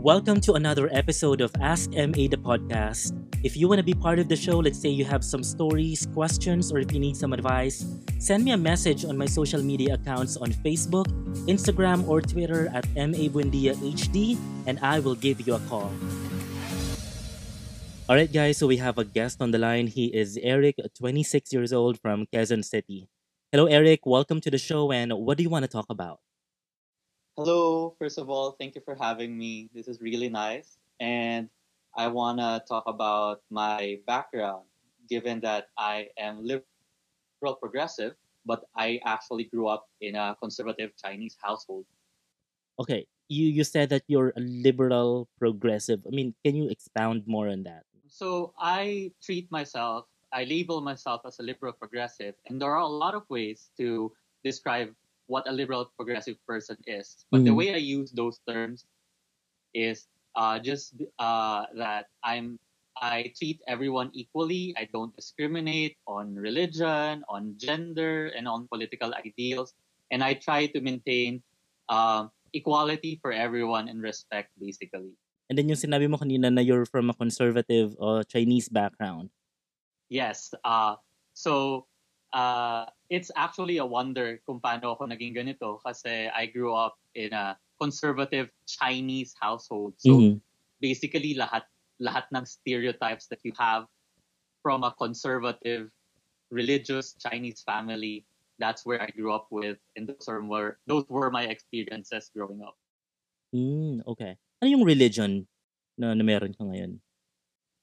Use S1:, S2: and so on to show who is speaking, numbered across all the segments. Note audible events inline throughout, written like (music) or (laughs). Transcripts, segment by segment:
S1: Welcome to another episode of Ask MA the podcast. If you want to be part of the show, let's say you have some stories, questions, or if you need some advice, send me a message on my social media accounts on Facebook, Instagram, or Twitter at MA Buendia HD, and I will give you a call. All right, guys, so we have a guest on the line. He is Eric, 26 years old from Quezon City. Hello, Eric. Welcome to the show, and what do you want to talk about?
S2: Hello, first of all, thank you for having me. This is really nice. And I want to talk about my background, given that I am liberal progressive, but I actually grew up in a conservative Chinese household.
S1: Okay, you, you said that you're a liberal progressive. I mean, can you expound more on that?
S2: So I treat myself, I label myself as a liberal progressive, and there are a lot of ways to describe what a liberal progressive person is. But the
S1: Mhm.
S2: way I use those terms is uh, just uh, that I'm I treat everyone equally. I don't discriminate on religion, on gender, and on political ideals. And I try to maintain um, equality for everyone and respect, basically.
S1: And then yung sinabi mo kanina na you're from a conservative uh, Chinese background.
S2: Yes. Uh, so, uh, it's actually a wonder kung paano ako naging ganito kasi I grew up in a conservative Chinese household. So,
S1: Mhm.
S2: basically lahat lahat ng stereotypes that you have from a conservative religious Chinese family, that's where I grew up with and those were those were my experiences growing up.
S1: Mm, okay. Ano yung religion na, na meron ka ngayon?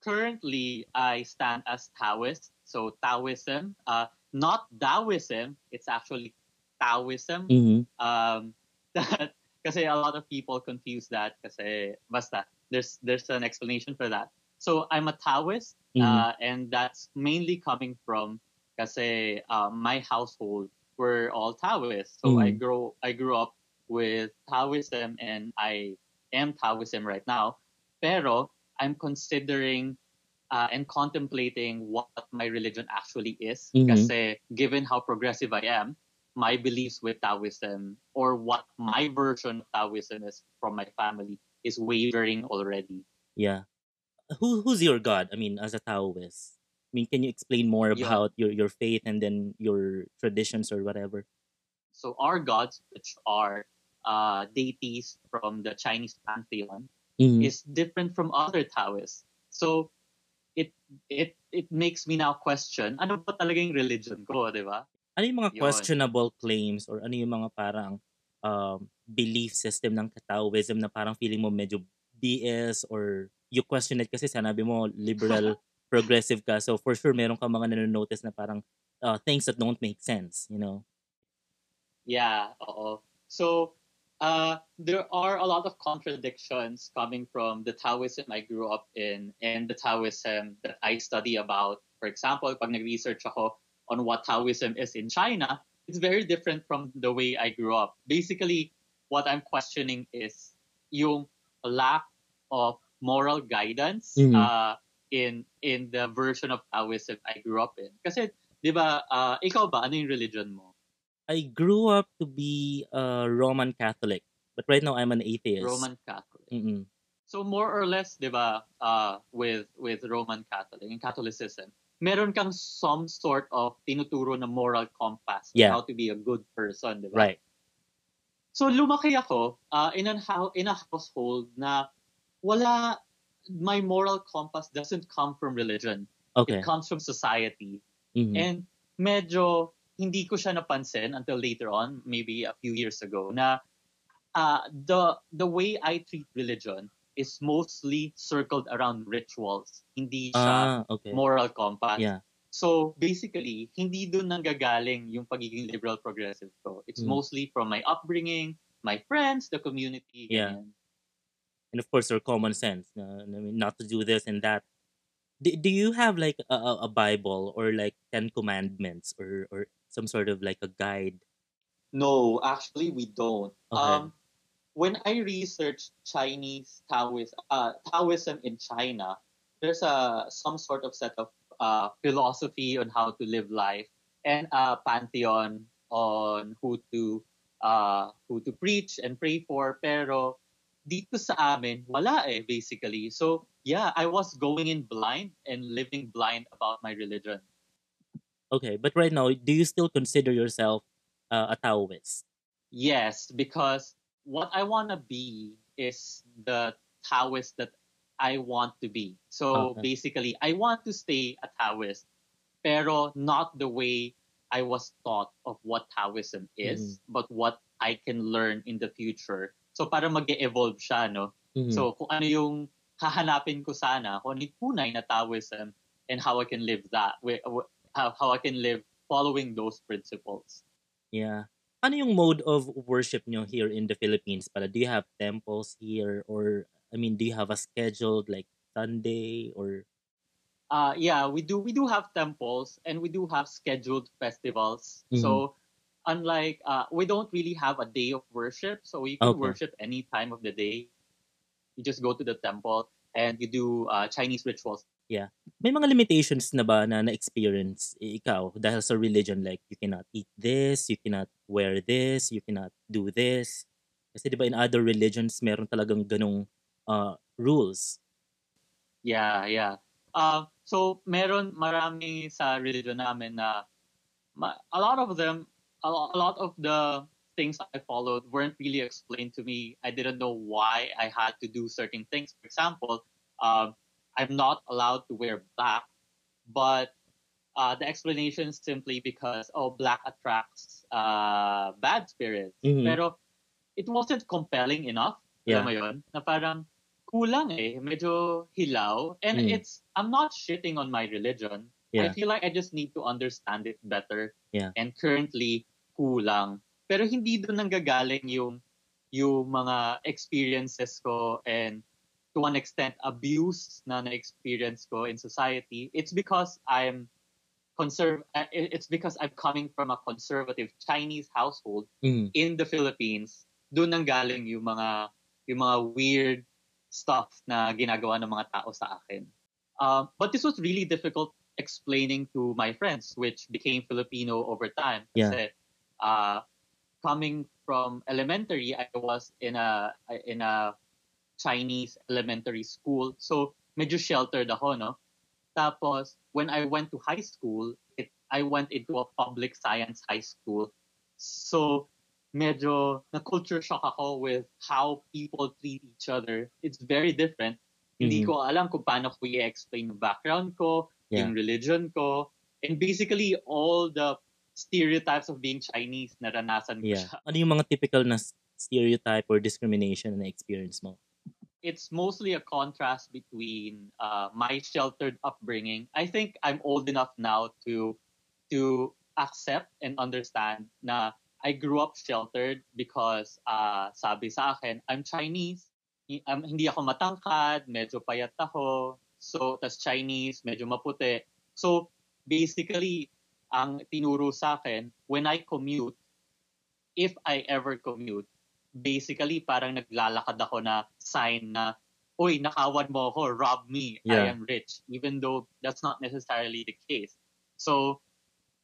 S2: currently I stand as Taoist. So Taoism, uh, not Taoism, it's actually Taoism.
S1: Mhm.
S2: Um, (laughs) that, kasi a lot of people confuse that kasi basta, there's, there's an explanation for that. So I'm a Taoist,
S1: Mhm.
S2: uh, and that's mainly coming from kasi uh, my household were all Taoists. So I
S1: Mhm.
S2: grow I grew up with Taoism and I am Taoism right now. Pero I'm considering uh, and contemplating what my religion actually is.
S1: Mhm.
S2: Given how progressive I am, my beliefs with Taoism or what my version of Taoism is from my family is wavering already.
S1: Yeah. Who who's your god? I mean, as a Taoist. I mean, can you explain more
S2: Yeah.
S1: about your your faith and then your traditions or whatever?
S2: So our gods, which are uh, deities from the Chinese pantheon,
S1: Mhm.
S2: is different from other Taoists. So it it it makes me now question ano ba talaga yung religion ko, di ba?
S1: Ano yung mga
S2: Yun.
S1: questionable claims or ano yung mga parang um, belief system ng Taoism na parang feeling mo medyo BS or you question it kasi sanabi mo liberal (laughs) progressive ka so for sure meron ka mga nanonotice na parang uh, things that don't make sense, you know?
S2: Yeah, oo. So, uh, there are a lot of contradictions coming from the Taoism I grew up in and the Taoism that I study about. For example, pag nag-research ako on what Taoism is in China, it's very different from the way I grew up. Basically, what I'm questioning is yung lack of moral guidance
S1: Mhm.
S2: uh, in in the version of Taoism I grew up in. Kasi, di ba, uh, ikaw ba, ano yung religion mo?
S1: I grew up to be a Roman Catholic, but right now I'm an atheist.
S2: Roman Catholic.
S1: Mm-mm.
S2: So more or less, 'di ba, uh, with with Roman Catholic and Catholicism, meron kang some sort of tinuturo na moral compass
S1: Yeah.
S2: how to be a good person, 'di ba?
S1: Right.
S2: So lumaki ako uh, in an in a household na wala my moral compass doesn't come from religion.
S1: Okay.
S2: It comes from society.
S1: Mhm.
S2: And medyo hindi ko siya napansin until later on, maybe a few years ago, na uh, the the way I treat religion is mostly circled around rituals. Hindi
S1: Ah,
S2: siya
S1: okay.
S2: moral compass.
S1: Yeah.
S2: So basically, hindi doon nanggagaling yung pagiging liberal progressive ko. It's
S1: Mm.
S2: mostly from my upbringing, my friends, the community.
S1: Yeah.
S2: ganyan.
S1: and of course your common sense na, I mean, not to do this and that do, do you have like a, a bible or like 10 commandments or or some sort of like a guide
S2: No, actually, we don't.
S1: Okay.
S2: Um, when I researched Chinese Taoist, uh, Taoism in China, there's a some sort of set of uh, philosophy on how to live life and a pantheon on who to uh, who to preach and pray for. Pero dito sa amin, wala eh, basically. So, yeah, I was going in blind and living blind about my religion.
S1: Okay, but right now, do you still consider yourself uh, a Taoist?
S2: Yes, because what I want to be is the Taoist that I want to be. So
S1: Okay.
S2: basically, I want to stay a Taoist, pero not the way I was taught of what Taoism is, but what I can learn in the future. So para mag-evolve siya, no?
S1: Mhm.
S2: So kung ano yung hahanapin ko sana, kung ano yung tunay na Taoism and how I can live that, how, how I can live following those principles.
S1: Yeah. Ano yung mode of worship nyo here in the Philippines? Para do you have temples here or I mean, do you have a scheduled like Sunday or
S2: Uh, yeah, we do we do have temples and we do have scheduled festivals.
S1: Mhm.
S2: So unlike uh, we don't really have a day of worship, so you can
S1: Okay.
S2: worship any time of the day. You just go to the temple and you do uh, Chinese rituals.
S1: May mga limitations na ba na na-experience eh, ikaw dahil sa religion like you cannot eat this, you cannot wear this, you cannot do this. Kasi 'di ba in other religions meron talagang ganong uh, rules.
S2: Yeah, yeah. Uh, so meron marami sa religion namin na ma- a lot of them, a lo- a lot of the things I followed weren't really explained to me. I didn't know why I had to do certain things. For example, um, I'm not allowed to wear black, but uh, the explanation is simply because oh, black attracts uh, bad spirits.
S1: Mhm.
S2: Pero it wasn't compelling enough.
S1: Yeah.
S2: Mo yun? Na parang kulang eh. Medyo hilaw. And
S1: Mm.
S2: it's, I'm not shitting on my religion. I
S1: Yeah.
S2: feel like I just need to understand it better.
S1: Yeah.
S2: And currently, kulang. Pero hindi doon nanggagaling yung, yung mga experiences ko and to one extent abuse na na-experience ko in society. It's because I'm conserv uh, it's because I'm coming from a conservative Chinese household
S1: Mhm.
S2: in the Philippines. Doon nanggaling yung mga yung mga weird stuff na ginagawa ng mga tao sa akin. Um, but this was really difficult explaining to my friends, which became Filipino over time.
S1: Yeah.
S2: Kasi, uh, coming from elementary, I was in a in a Chinese elementary school. So, medyo sheltered ako, no? Tapos, when I went to high school, it, I went into a public science high school. So, medyo na-culture shock ako with how people treat each other. It's very different. Hindi
S1: Mhm.
S2: ko alam kung paano ko i-explain yung background ko,
S1: Yeah.
S2: yung religion ko, and basically all the stereotypes of being Chinese naranasan ko
S1: Yeah.
S2: siya.
S1: Ano yung mga typical na stereotype or discrimination na experience mo?
S2: It's mostly a contrast between uh, my sheltered upbringing. I think I'm old enough now to to accept and understand na I grew up sheltered because uh, sabi sa akin, I'm Chinese. I'm, hindi ako matangkad, medyo payat ako. So, tas Chinese, medyo maputi. So, basically, ang tinuro sa akin, when I commute, if I ever commute, basically parang naglalakad ako na sign na, Uy, nakawan mo ako, rob me,
S1: Yeah.
S2: I am rich. Even though that's not necessarily the case. So,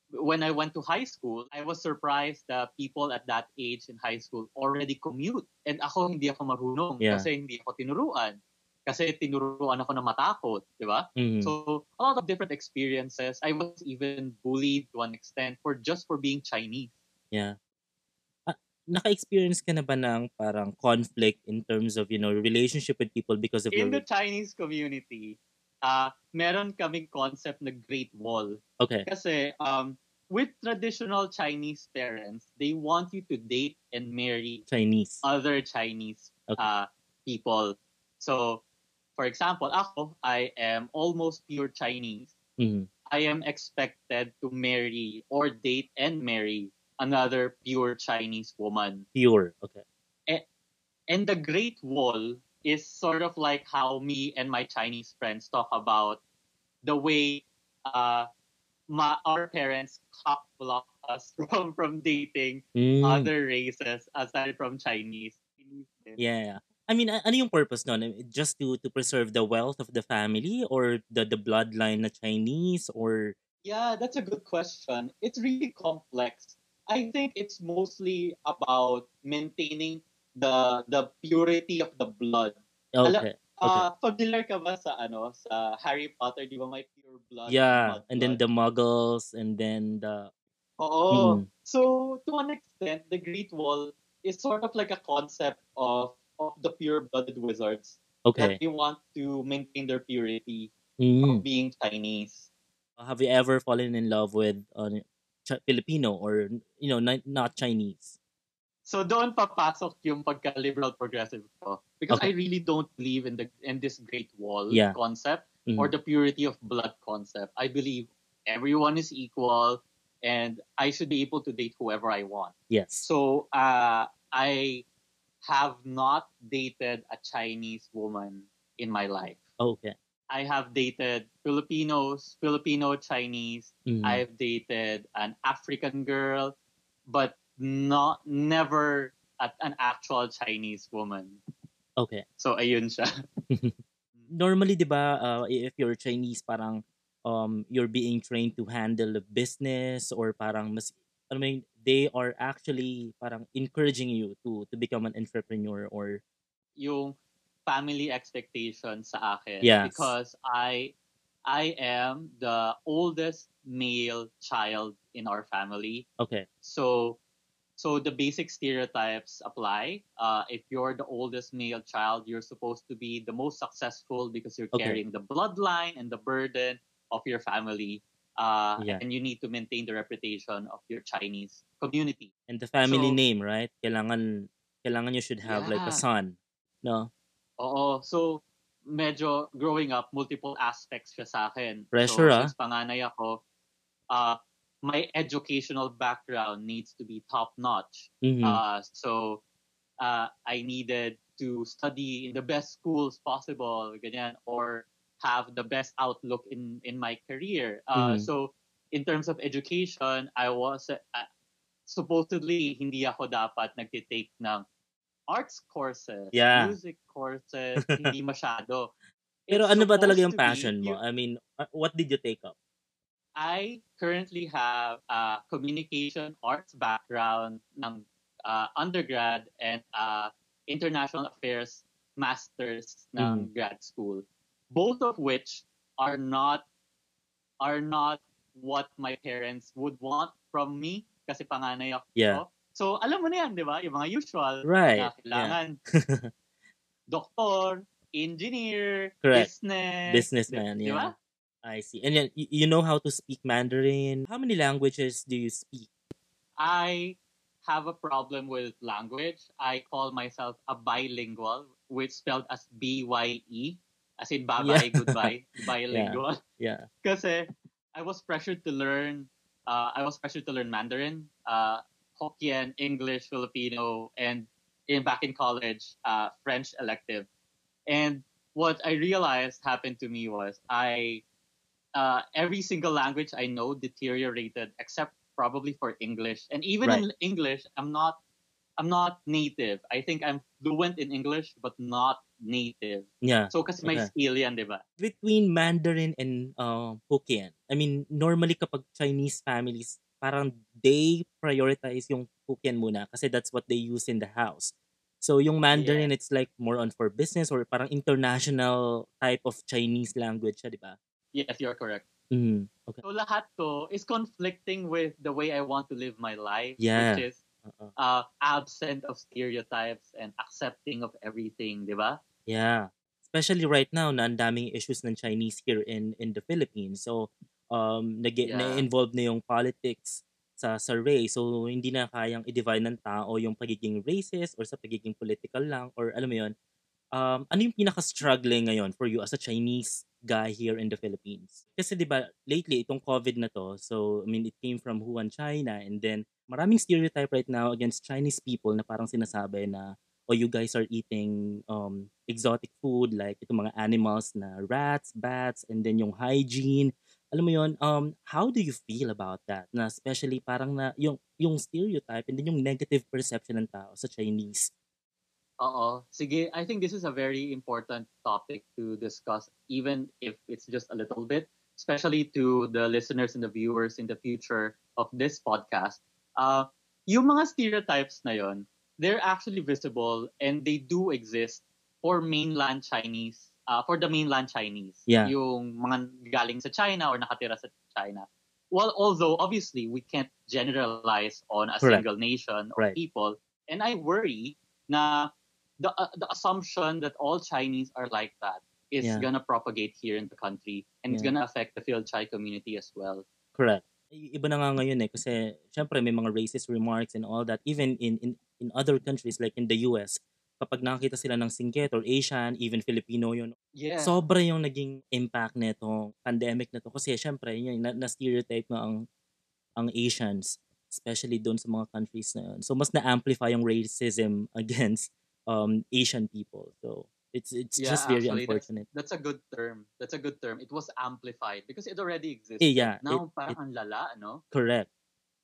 S2: when I went to high school, I was surprised that people at that age in high school already commute. And ako, hindi ako marunong
S1: Yeah.
S2: kasi hindi ako tinuruan. Kasi tinuruan ako na matakot, di ba?
S1: Mhm.
S2: So, a lot of different experiences. I was even bullied to an extent for just for being Chinese.
S1: Yeah. Naka-experience ka na ba ng parang conflict in terms of, you know, relationship with people because of your...
S2: In the Chinese community, uh, meron kaming concept na Great Wall.
S1: Okay.
S2: Kasi um, with traditional Chinese parents, they want you to date and marry
S1: Chinese.
S2: other Chinese
S1: Okay.
S2: uh, people. So, for example, ako, I am almost pure Chinese.
S1: Mhm.
S2: I am expected to marry or date and marry another pure Chinese woman.
S1: Pure. Okay.
S2: And the Great Wall is sort of like how me and my Chinese friends talk about the way uh, my, our parents cock block us (laughs) from, from dating
S1: Mm.
S2: other races aside from Chinese.
S1: Yeah. I mean, ano yung purpose nun? Just to to preserve the wealth of the family or the the bloodline na Chinese or
S2: Yeah, that's a good question. It's really complex. I think it's mostly about maintaining the the purity of the blood.
S1: Okay. Okay.
S2: Uh, familiar ka ba sa ano sa Harry Potter, di ba may pure blood?
S1: Yeah,
S2: blood,
S1: and then
S2: blood?
S1: the muggles and then the
S2: Oo.
S1: Mm.
S2: So, to an extent, the Great Wall is sort of like a concept of of the pure-blooded wizards
S1: Okay.
S2: that they want to maintain their purity
S1: Mm.
S2: of being Chinese.
S1: Have you ever fallen in love with uh, Ch- Filipino or you know not, not Chinese?
S2: So doon papasok yung pagka-liberal progressive ko. Because
S1: Okay.
S2: I really don't believe in the in this Great Wall
S1: Yeah.
S2: concept
S1: Mhm.
S2: or the purity of blood concept. I believe everyone is equal and I should be able to date whoever I want.
S1: yes.
S2: So uh, I have not dated a Chinese woman in my life.
S1: Okay.
S2: I have dated Filipinos, Filipino Chinese.
S1: Mhm.
S2: I've dated an African girl, but not never an actual Chinese woman.
S1: Okay.
S2: So ayun siya. (laughs)
S1: Normally, 'di ba, uh, if you're Chinese, parang um you're being trained to handle a business or parang mas I mean, they are actually parang encouraging you to to become an entrepreneur or
S2: yung family expectations sa akin
S1: Yes.
S2: because I I am the oldest male child in our family.
S1: okay.
S2: So so the basic stereotypes apply. Uh, if you're the oldest male child, you're supposed to be the most successful because you're
S1: Okay.
S2: carrying the bloodline and the burden of your family. Uh,
S1: Yeah.
S2: and you need to maintain the reputation of your Chinese community.
S1: And the family
S2: So-
S1: name, right? Kailangan kailangan you should have like a son. No?
S2: Oo. So, medyo growing up, multiple aspects siya sa akin.
S1: Pressure,
S2: so,
S1: ah.
S2: Since panganay ako, uh, my educational background needs to be top-notch.
S1: Mhm.
S2: Uh, so, uh, I needed to study in the best schools possible, ganyan, or have the best outlook in, in my career. Uh,
S1: Mhm.
S2: So, in terms of education, I was, uh, supposedly, hindi ako dapat nagtitake ng arts courses,
S1: Yeah.
S2: music courses, (laughs) hindi masyado.
S1: Pero
S2: It's
S1: ano ba talaga yung
S2: to be
S1: passion mo? I mean, uh, what did you take up?
S2: I currently have a communication arts background ng uh, undergrad and uh, international affairs masters ng grad school. Both of which are not are not what my parents would want from me kasi panganay ako.
S1: Yeah.
S2: So alam mo na yan, di ba? Yung mga usual
S1: Right.
S2: na kailangan (laughs) doktor, engineer,
S1: Correct.
S2: business,
S1: Businessman,
S2: di
S1: yeah.
S2: ba?
S1: I see. And then you know how to speak Mandarin. How many languages do you speak?
S2: I have a problem with language. I call myself a bilingual, which spelled as B Y E, as in bye bye,
S1: Yeah.
S2: goodbye, (laughs) bilingual.
S1: Yeah. (laughs)
S2: Kasi I was pressured to learn. Uh, I was pressured to learn Mandarin, uh, Hokkien, English, Filipino, and in back in college, uh, French elective. And what I realized happened to me was I uh, every single language I know deteriorated except probably for English. And even in English, I'm not I'm not native. I think I'm fluent in English but not native.
S1: Yeah.
S2: So kasi may
S1: Okay.
S2: skill yan, di ba?
S1: Between Mandarin and uh, Hokkien, I mean, normally kapag Chinese families, parang they prioritize yung Hokkien muna kasi that's what they use in the house. So yung Mandarin, it's like more on for business or parang international type of Chinese language siya, di ba?
S2: Yes, you're correct.
S1: Mm, okay.
S2: So lahat to is conflicting with the way I want to live my life,
S1: Yeah.
S2: which is
S1: Uh-uh.
S2: uh, absent of stereotypes and accepting of everything, di ba?
S1: Yeah. Especially right now na ang daming issues ng Chinese here in in the Philippines. So um nag
S2: Yeah.
S1: na-involve na yung politics sa sa race. So hindi na kayang i-divide ng tao yung pagiging racist or sa pagiging political lang or alam mo yun. Um ano yung pinaka-struggling ngayon for you as a Chinese guy here in the Philippines? Kasi 'di ba lately itong COVID na to. So I mean it came from Wuhan, China and then maraming stereotype right now against Chinese people na parang sinasabi na oh you guys are eating um exotic food like itong mga animals na rats, bats, and then yung hygiene. Alam mo yon um how do you feel about that? Na especially parang na yung yung stereotype and then yung negative perception ng tao sa Chinese.
S2: Oo. Sige, I think this is a very important topic to discuss, even if it's just a little bit, especially to the listeners and the viewers in the future of this podcast. Uh, yung mga stereotypes na yon, they're actually visible and they do exist for mainland Chinese, uh, for the mainland Chinese.
S1: Yeah.
S2: Yung mga galing sa China or nakatira sa China. Well, although obviously we can't generalize on a
S1: Correct.
S2: single nation or
S1: Right.
S2: people, and I worry na the uh, the assumption that all Chinese are like that is
S1: Yeah.
S2: gonna propagate here in the country, and it's
S1: Yeah.
S2: gonna affect the Phil Chai community as well.
S1: Correct. Iba na nga ngayon eh kasi syempre may mga racist remarks and all that even in in in other countries like in the US kapag nakita sila ng Singket or Asian even Filipino yun
S2: Yeah.
S1: sobra yung naging impact nitong pandemic na to kasi syempre yun na, na ang ang Asians especially doon sa mga countries na yun. So mas na-amplify yung racism (laughs) against um Asian people. So it's it's
S2: Yeah,
S1: just very
S2: actually, that's-
S1: unfortunate.
S2: That's a good term. That's a good term. It was amplified because it already existed.
S1: Eh, yeah,
S2: Now,
S1: it-
S2: parang
S1: it-
S2: ang lala, no?
S1: Correct.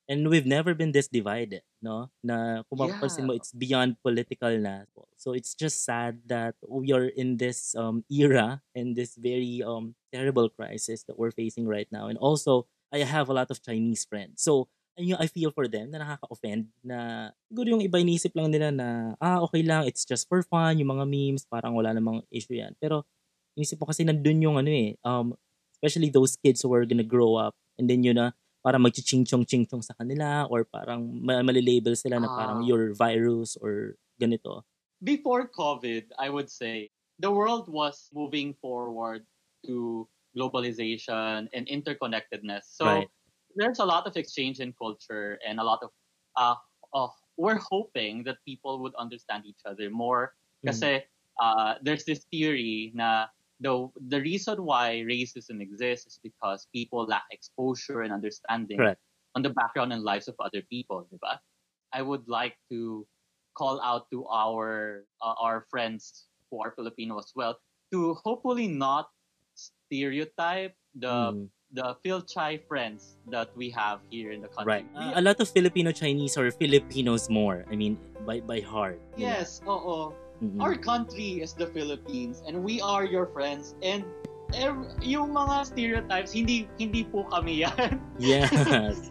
S1: And we've never been this divided, no? Na kung mapapansin mo,
S2: Yeah.
S1: it's beyond political na. So it's just sad that we are in this um, era and this very um, terrible crisis that we're facing right now. And also, I have a lot of Chinese friends. So, ayun yung I feel for them na nakaka-offend na siguro yung iba inisip lang nila na ah okay lang it's just for fun yung mga memes parang wala namang issue yan pero inisip ko kasi nandun yung ano eh um especially those kids who are gonna grow up and then yun na parang magchiching-chong-ching-chong sa kanila or parang ma- malilabel sila na parang
S2: Ah.
S1: your virus or ganito.
S2: Before COVID, I would say the world was moving forward to globalization and interconnectedness. So
S1: Right.
S2: there's a lot of exchange in culture and a lot of uh, uh we're hoping that people would understand each other more
S1: Mm.
S2: kasi uh, there's this theory na the the reason why racism exists is because people lack exposure and understanding
S1: Correct.
S2: on the background and lives of other people, diba? I would like to call out to our uh, our friends who are Filipino as well to hopefully not stereotype the
S1: Mm,
S2: the Fil-Chi friends that we have here in the country.
S1: right. Uh, a lot of Filipino Chinese or Filipinos more. I mean, by by heart. you know.
S2: yes, oo.
S1: Mm-mm.
S2: Our country is the Philippines and we are your friends and ev- yung mga stereotypes hindi hindi po kami yan. (laughs)
S1: Yes.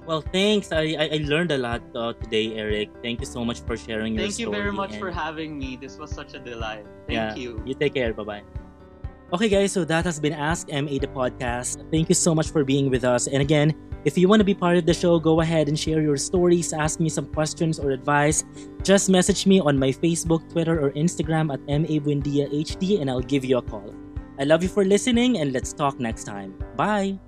S1: (laughs) well, thanks. I, I I learned a lot uh, today, Eric. Thank you so much for sharing your
S2: Thank you
S1: story.
S2: very much
S1: and-
S2: for having me. This was such a delight. Thank
S1: yeah,
S2: you.
S1: You take care. Bye bye. Okay, guys, so that has been Ask MA the podcast. Thank you so much for being with us. And again, if you want to be part of the show, go ahead and share your stories, ask me some questions or advice. Just message me on my Facebook, Twitter, or Instagram at MA Buendia HD, and I'll give you a call. I love you for listening, and let's talk next time. Bye.